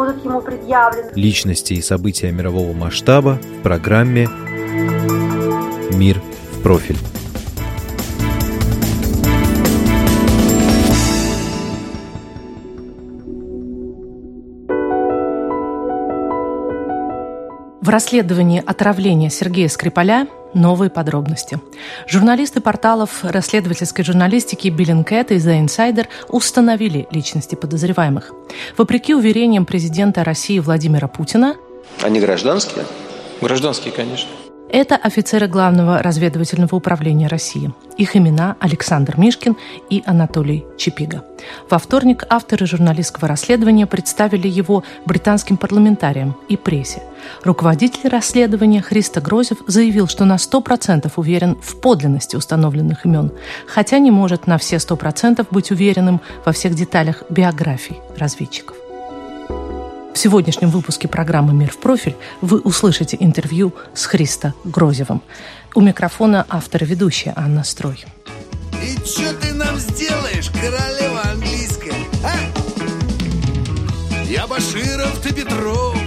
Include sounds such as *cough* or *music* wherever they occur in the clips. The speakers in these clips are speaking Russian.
будут ему предъявлены. Личности и события мирового масштаба в программе «Мир в профиль». В расследовании отравления Сергея Скрипаля новые подробности. Журналисты порталов расследовательской журналистики Billingcat и The Insider установили личности подозреваемых. Вопреки уверениям президента России Владимира Путина, Они гражданские? Гражданские, конечно. Это офицеры Главного разведывательного управления России. Их имена Александр Мишкин и Анатолий Чепига. Во вторник авторы журналистского расследования представили его британским парламентариям и прессе. Руководитель расследования Христо Грозев заявил, что на 100% уверен в подлинности установленных имен, хотя не может на все 100% быть уверенным во всех деталях биографий разведчиков. В сегодняшнем выпуске программы «Мир в профиль» вы услышите интервью с Христо Грозевым. У микрофона автор и ведущая Анна Строй. И что ты нам сделаешь, королева английская, а? Я Баширов, ты Петров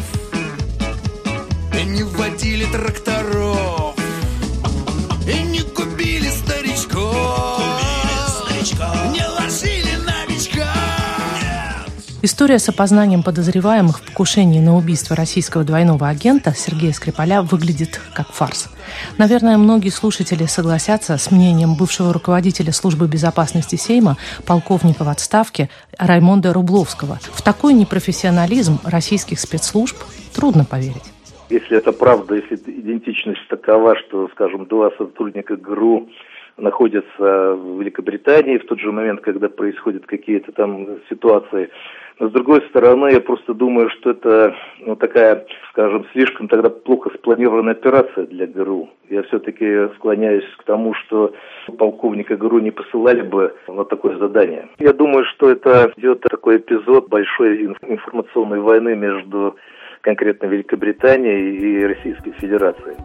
История с опознанием подозреваемых в покушении на убийство российского двойного агента Сергея Скрипаля выглядит как фарс. Наверное, многие слушатели согласятся с мнением бывшего руководителя службы безопасности Сейма, полковника в отставке Раймонда Рубловского. В такой непрофессионализм российских спецслужб трудно поверить. Если это правда, если идентичность такова, что, скажем, два сотрудника ГРУ находятся в Великобритании в тот же момент, когда происходят какие-то там ситуации. Но с другой стороны, я просто думаю, что это ну, такая, скажем, слишком тогда плохо спланированная операция для ГРУ. Я все-таки склоняюсь к тому, что полковника ГРУ не посылали бы на такое задание. Я думаю, что это идет такой эпизод большой инф- информационной войны между конкретно Великобританией и Российской Федерацией.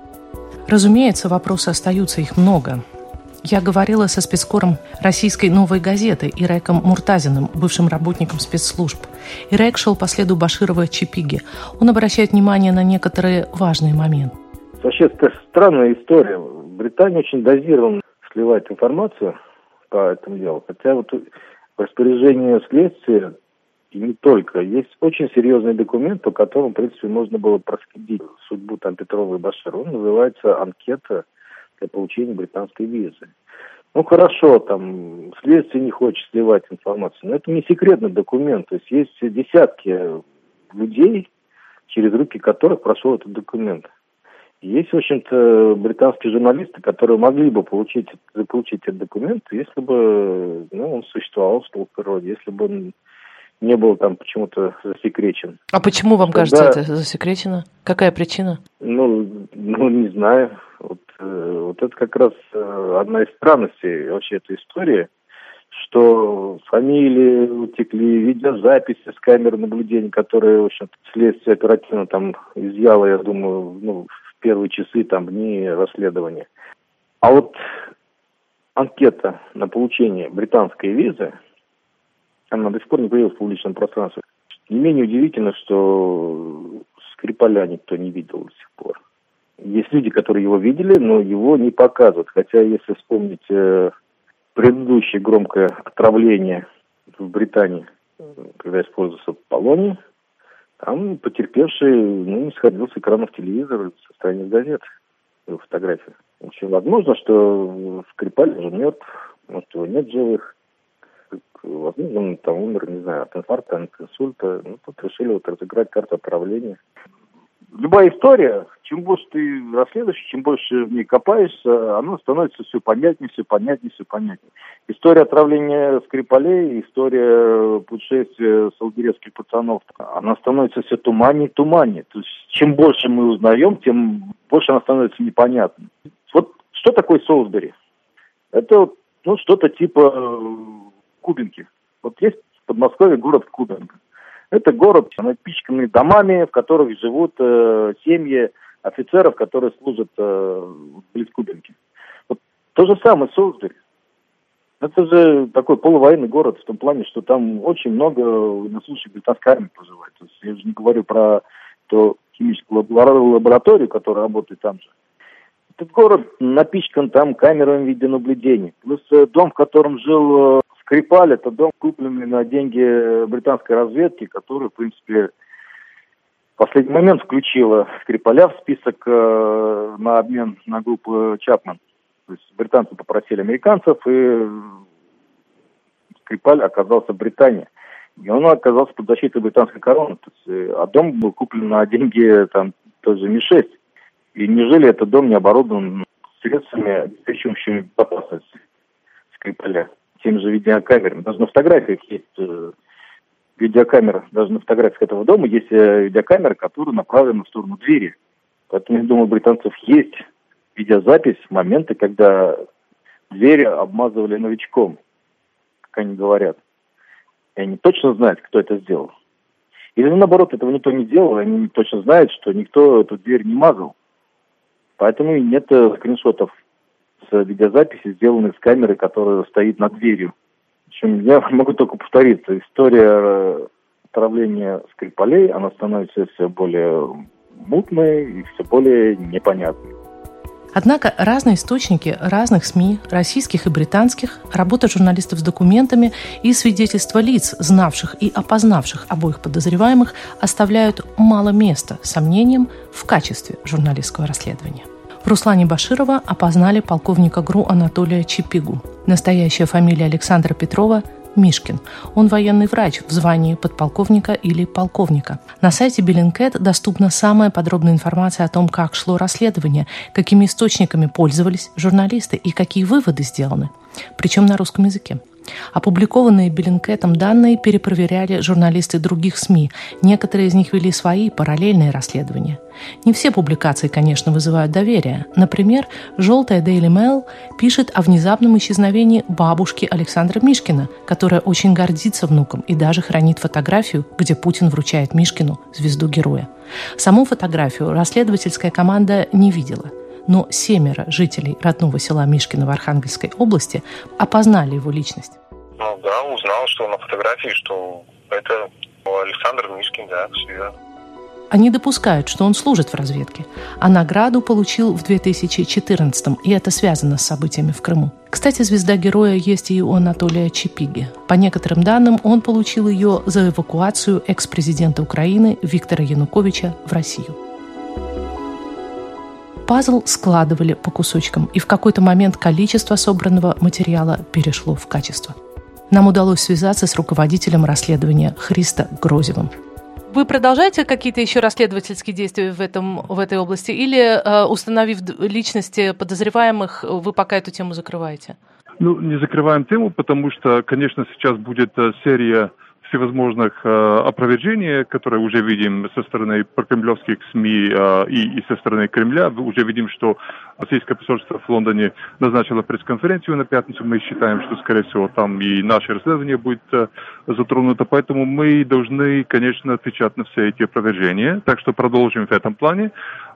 Разумеется, вопросы остаются, их много. Я говорила со спецкором российской «Новой газеты» Иреком Муртазиным, бывшим работником спецслужб. Ирек шел по следу Баширова Чипиги. Он обращает внимание на некоторые важные моменты. Вообще, это странная история. Британия очень дозированно сливает информацию по этому делу. Хотя вот в распоряжении следствия и не только. Есть очень серьезный документ, по которому, в принципе, можно было проследить судьбу там Петрова и Башира. Он называется «Анкета для получения британской визы». Ну, хорошо, там, следствие не хочет сливать информацию, но это не секретный документ. То есть есть десятки людей, через руки которых прошел этот документ. Есть, в общем-то, британские журналисты, которые могли бы получить, заполучить этот документ, если бы ну, он существовал в природе, если бы он не был там почему-то засекречен. А почему вам Тогда- кажется это засекречено? Какая причина? Ну, ну не знаю. Вот, э, вот это как раз э, одна из странностей вообще этой истории, что фамилии утекли, видеозаписи с камер наблюдения, которые, в общем следствие оперативно там изъяло, я думаю, ну, в первые часы, там, дни расследования. А вот анкета на получение британской визы, она до сих пор не появилась в публичном пространстве. Не менее удивительно, что Скрипаля никто не видел до сих пор. Есть люди, которые его видели, но его не показывают. Хотя, если вспомнить э, предыдущее громкое отравление в Британии, когда использовался полоний, там потерпевший ну, не сходил с экранов телевизора, со страниц газет, его фотографии. Очень возможно, что Скрипаль уже мертв, может, его нет в живых. Возможно, он там умер, не знаю, от инфаркта, от инсульта. Ну, тут решили вот разыграть карту отравления. Любая история, чем больше ты расследуешь, чем больше в ней копаешься, она становится все понятнее, все понятнее, все понятнее. История отравления Скрипалей, история путешествия салгирецких пацанов, она становится все туманнее и туманнее. То есть чем больше мы узнаем, тем больше она становится непонятной. Вот что такое Солсбери? Это ну, что-то типа э, Кубинки. Вот есть в Подмосковье город Кубинка. Это город, напичканный домами, в которых живут э, семьи офицеров, которые служат э, близ Кубинки. Вот то же самое Солсбери. Это же такой полувоенный город в том плане, что там очень много военнослужащих британской армии проживает. То есть я же не говорю про то химическую лабораторию, которая работает там же. Этот город напичкан там камерами видеонаблюдения. Плюс э, дом, в котором жил э, Скрипаль, это дом, купленный на деньги британской разведки, который, в принципе, в последний момент включила Скрипаля в список э, на обмен на группу Чапман. То есть британцы попросили американцев, и Скрипаль оказался в Британии. И он оказался под защитой британской короны. То есть, э, а дом был куплен на деньги там тоже Ми-6. И неужели этот дом не оборудован средствами, обеспечивающими безопасность Скрипаля? Тем же видеокамерами. Даже на фотографиях есть э, видеокамера, даже на фотографиях этого дома есть э, видеокамера, которая направлена в сторону двери. Поэтому, я думаю, у британцев есть видеозапись моменты, когда двери обмазывали новичком, как они говорят. И они точно знают, кто это сделал. Или наоборот, этого никто не делал, они точно знают, что никто эту дверь не мазал. Поэтому и нет э, скриншотов с видеозаписи, сделанной с камеры, которая стоит над дверью. В общем, я *laughs* могу только повториться. История э, отравления Скрипалей, она становится все более мутной и все более непонятной. Однако разные источники разных СМИ, российских и британских, работа журналистов с документами и свидетельства лиц, знавших и опознавших обоих подозреваемых, оставляют мало места сомнениям в качестве журналистского расследования. Руслане Баширова опознали полковника ГРУ Анатолия Чипигу. Настоящая фамилия Александра Петрова – Мишкин. Он военный врач в звании подполковника или полковника. На сайте Беллинкет доступна самая подробная информация о том, как шло расследование, какими источниками пользовались журналисты и какие выводы сделаны. Причем на русском языке. Опубликованные Беллинкетом данные перепроверяли журналисты других СМИ. Некоторые из них вели свои параллельные расследования. Не все публикации, конечно, вызывают доверие. Например, «Желтая Daily Mail» пишет о внезапном исчезновении бабушки Александра Мишкина, которая очень гордится внуком и даже хранит фотографию, где Путин вручает Мишкину звезду героя. Саму фотографию расследовательская команда не видела – но семеро жителей родного села Мишкина в Архангельской области опознали его личность. Ну да, узнал, что на фотографии, что это Александр Мишкин, да, все Они допускают, что он служит в разведке, а награду получил в 2014 и это связано с событиями в Крыму. Кстати, звезда героя есть и у Анатолия Чепиги. По некоторым данным, он получил ее за эвакуацию экс-президента Украины Виктора Януковича в Россию пазл складывали по кусочкам, и в какой-то момент количество собранного материала перешло в качество. Нам удалось связаться с руководителем расследования Христа Грозевым. Вы продолжаете какие-то еще расследовательские действия в, этом, в этой области или, э, установив личности подозреваемых, вы пока эту тему закрываете? Ну, не закрываем тему, потому что, конечно, сейчас будет э, серия всевозможных э, опровержений, которые уже видим со стороны прокремлевских СМИ э, и, и со стороны Кремля. Уже видим, что российское посольство в Лондоне назначило пресс-конференцию на пятницу. Мы считаем, что, скорее всего, там и наше расследование будет э, затронуто. Поэтому мы должны, конечно, отвечать на все эти опровержения. Так что продолжим в этом плане.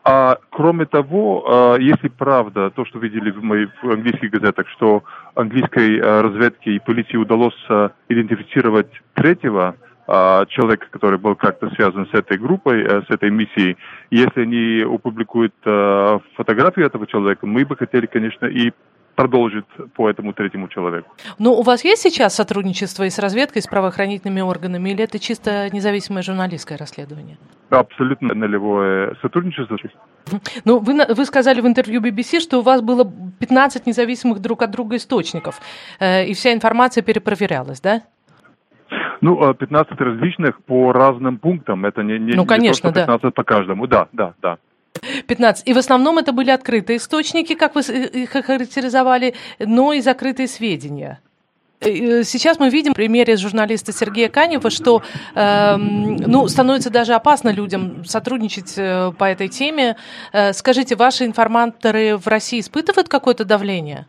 А кроме того, а, если правда то, что видели в, моих, английских газетах, что английской а, разведке и полиции удалось а, идентифицировать третьего человека, который был как-то связан с этой группой, с этой миссией, если они опубликуют фотографию этого человека, мы бы хотели, конечно, и продолжит по этому третьему человеку. Но у вас есть сейчас сотрудничество и с разведкой, и с правоохранительными органами, или это чисто независимое журналистское расследование? Абсолютно нулевое сотрудничество. Ну, вы, вы сказали в интервью BBC, что у вас было 15 независимых друг от друга источников, э, и вся информация перепроверялась, да? Ну, 15 различных по разным пунктам. Это не, не, ну, конечно, не то, что 15 да. по каждому. Да, да, да. 15. И в основном это были открытые источники, как вы их характеризовали, но и закрытые сведения. Сейчас мы видим в примере журналиста Сергея Канева, что э, ну, становится даже опасно людям сотрудничать по этой теме. Э, скажите, ваши информаторы в России испытывают какое-то давление?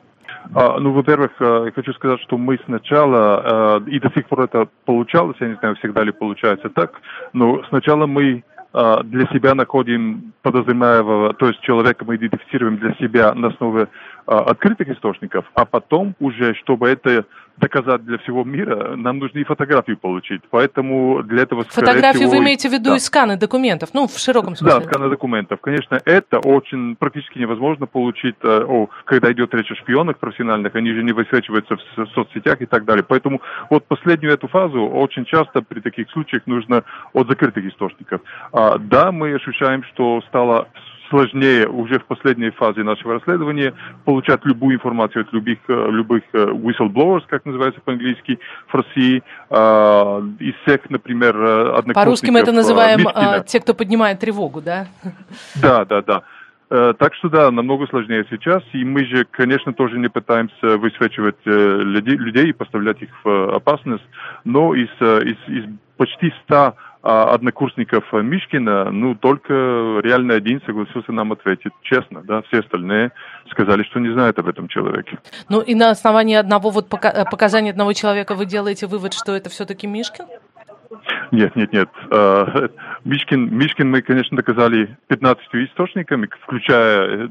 А, ну, во-первых, я хочу сказать, что мы сначала, и до сих пор это получалось, я не знаю, всегда ли получается так, но сначала мы для себя находим подозреваемого, то есть человека мы идентифицируем для себя на основе открытых источников, а потом уже, чтобы это доказать для всего мира, нам нужно и фотографию получить. Поэтому для этого, Фотографию всего, вы имеете в виду да. и сканы документов, ну, в широком смысле. Да, сканы документов. Конечно, это очень практически невозможно получить, о, когда идет речь о шпионах профессиональных, они же не высвечиваются в соцсетях и так далее. Поэтому вот последнюю эту фазу очень часто при таких случаях нужно от закрытых источников. А, да, мы ощущаем, что стало сложнее уже в последней фазе нашего расследования получать любую информацию от любых, любых whistleblowers, как называется по-английски, в России. Из всех, например, однокурсников По-русски мы это называем Мишкина. те, кто поднимает тревогу, да? Да, да, да. Так что да, намного сложнее сейчас, и мы же, конечно, тоже не пытаемся высвечивать людей, людей и поставлять их в опасность, но из, из, из почти 100 однокурсников Мишкина, ну, только реально один согласился нам ответить честно, да, все остальные сказали, что не знают об этом человеке. Ну, и на основании одного вот показания одного человека вы делаете вывод, что это все-таки Мишкин? Нет, нет, нет. *laughs* Мишкин, Мишкин мы, конечно, доказали 15 источниками, включая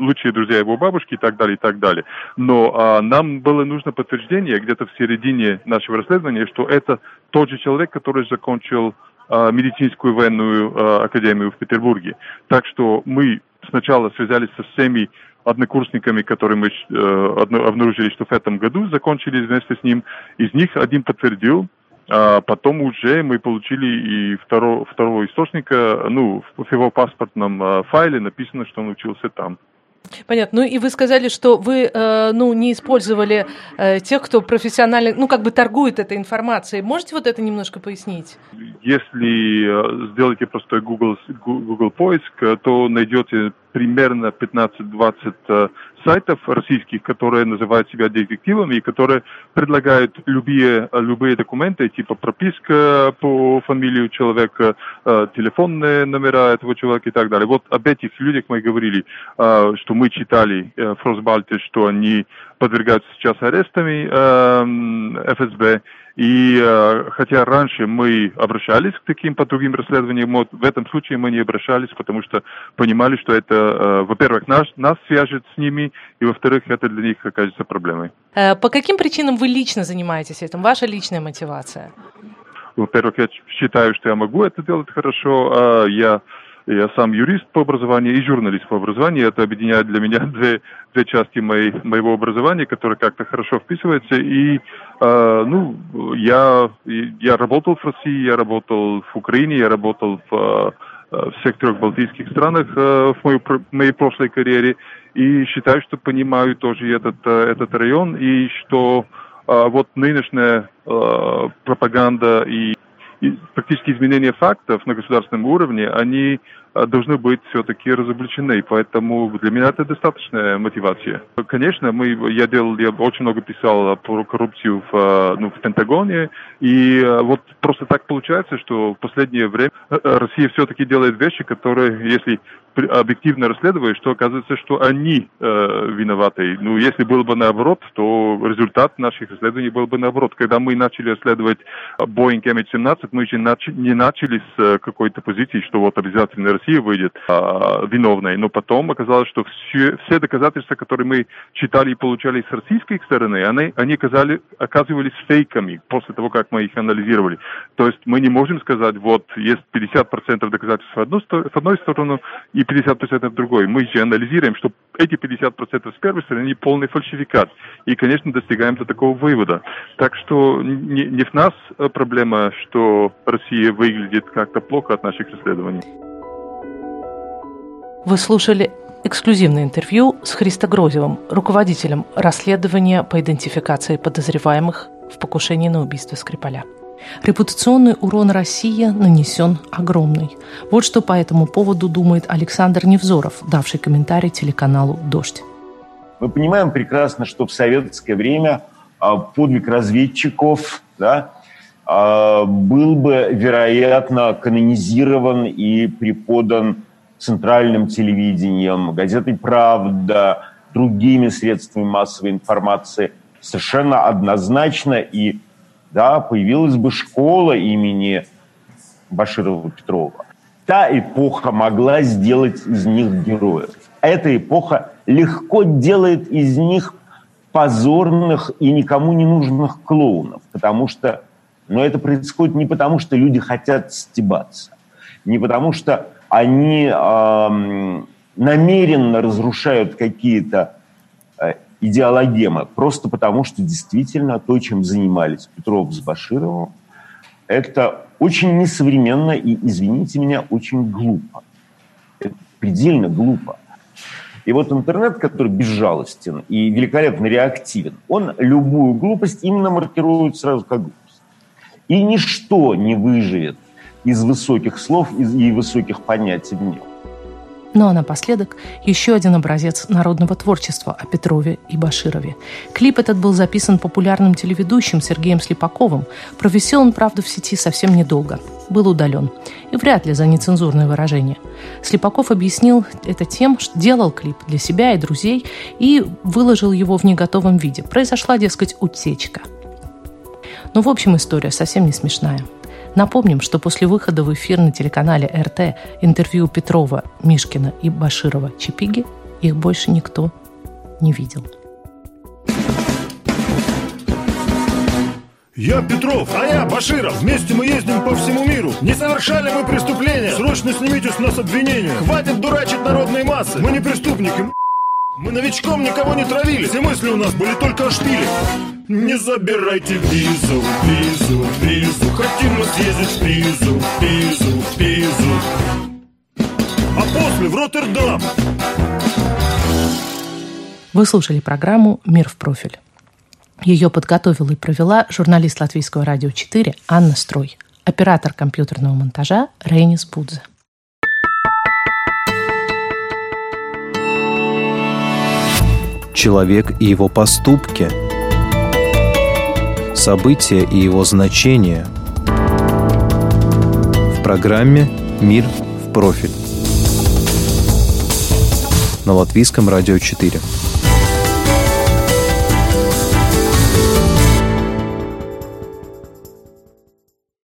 лучшие друзья его бабушки и так далее, и так далее. Но нам было нужно подтверждение где-то в середине нашего расследования, что это тот же человек, который закончил медицинскую военную академию в Петербурге. Так что мы сначала связались со всеми однокурсниками, которые мы э, обнаружили, что в этом году закончили вместе с ним. Из них один подтвердил, а потом уже мы получили и второго, второго источника, ну, в его паспортном файле написано, что он учился там. Понятно. Ну и вы сказали, что вы э, ну, не использовали э, тех, кто профессионально, ну как бы торгует этой информацией. Можете вот это немножко пояснить? Если сделаете простой Google, Google поиск, то найдете примерно 15-20 сайтов российских, которые называют себя детективами и которые предлагают любые, любые документы, типа прописка по фамилии человека, телефонные номера этого человека и так далее. Вот об этих людях мы говорили, что мы читали в Фросбальте, что они подвергаются сейчас арестами ФСБ. И э, хотя раньше мы обращались к таким по другим расследованиям, вот в этом случае мы не обращались, потому что понимали, что это, э, во-первых, нас, нас свяжет с ними, и во-вторых, это для них окажется проблемой. Э, по каким причинам вы лично занимаетесь этим? Ваша личная мотивация? Во-первых, я считаю, что я могу это делать хорошо. Я я сам юрист по образованию и журналист по образованию. Это объединяет для меня *laughs* две, две части моей, моего образования, которые как-то хорошо вписываются. И, э, ну, я, я работал в России, я работал в Украине, я работал в, в всех трех балтийских странах э, в моей, моей прошлой карьере. И считаю, что понимаю тоже этот, этот район, и что э, вот нынешняя э, пропаганда и практически изменения фактов на государственном уровне, они должны быть все-таки разоблачены. Поэтому для меня это достаточная мотивация. Конечно, мы, я делал, я очень много писал про коррупцию в, ну, в Пентагоне. И вот просто так получается, что в последнее время Россия все-таки делает вещи, которые, если объективно расследуешь, то оказывается, что они э, виноваты. Ну, если было бы наоборот, то результат наших исследований был бы наоборот. Когда мы начали расследовать Boeing MH17, мы же нач- не начали с какой-то позиции, что вот обязательно Россия выйдет э, виновной. Но потом оказалось, что все, все доказательства, которые мы читали и получали с российской стороны, они, они оказали, оказывались фейками после того, как мы их анализировали. То есть мы не можем сказать, вот есть 50% доказательств в одну, в одной сторону и 50% в другой. Мы же анализируем, что эти 50% с первой стороны не полный фальсификат. И, конечно, достигаем до такого вывода. Так что не, не в нас проблема, что Россия выглядит как-то плохо от наших расследований. Вы слушали эксклюзивное интервью с Христо Грозевым, руководителем расследования по идентификации подозреваемых в покушении на убийство Скрипаля. Репутационный урон России нанесен огромный. Вот что по этому поводу думает Александр Невзоров, давший комментарий телеканалу «Дождь». Мы понимаем прекрасно, что в советское время а, подвиг разведчиков да, а, был бы, вероятно, канонизирован и преподан центральным телевидением, газетой «Правда», другими средствами массовой информации совершенно однозначно. И да, появилась бы школа имени Баширова Петрова. Та эпоха могла сделать из них героев. Эта эпоха легко делает из них позорных и никому не нужных клоунов, потому что но это происходит не потому, что люди хотят стебаться, не потому, что они э, намеренно разрушают какие-то э, идеологемы, просто потому, что действительно то, чем занимались Петров с Башировым, это очень несовременно и, извините меня, очень глупо. Это предельно глупо. И вот интернет, который безжалостен и великолепно реактивен, он любую глупость именно маркирует сразу как глупость. И ничто не выживет из высоких слов и высоких понятий в нем. Ну а напоследок еще один образец народного творчества о Петрове и Баширове. Клип этот был записан популярным телеведущим Сергеем Слепаковым. Провисел он, правда, в сети совсем недолго. Был удален. И вряд ли за нецензурное выражение. Слепаков объяснил это тем, что делал клип для себя и друзей и выложил его в неготовом виде. Произошла, дескать, утечка – ну, в общем, история совсем не смешная. Напомним, что после выхода в эфир на телеканале РТ интервью Петрова, Мишкина и Баширова Чепиги их больше никто не видел. Я Петров, а я Баширов. Вместе мы ездим по всему миру. Не совершали мы преступления. Срочно снимите с нас обвинения. Хватит дурачить народные массы. Мы не преступники. Мы новичком никого не травили. Все мысли у нас были только о шпиле. Не забирайте визу, визу, визу. Хотим мы съездить в Пизу, Пизу, Пизу. А после в Роттердам. Вы слушали программу «Мир в профиль». Ее подготовила и провела журналист Латвийского радио 4 Анна Строй, оператор компьютерного монтажа Рейнис Будзе. Человек и его поступки – события и его значение в программе «Мир в профиль» на Латвийском радио 4.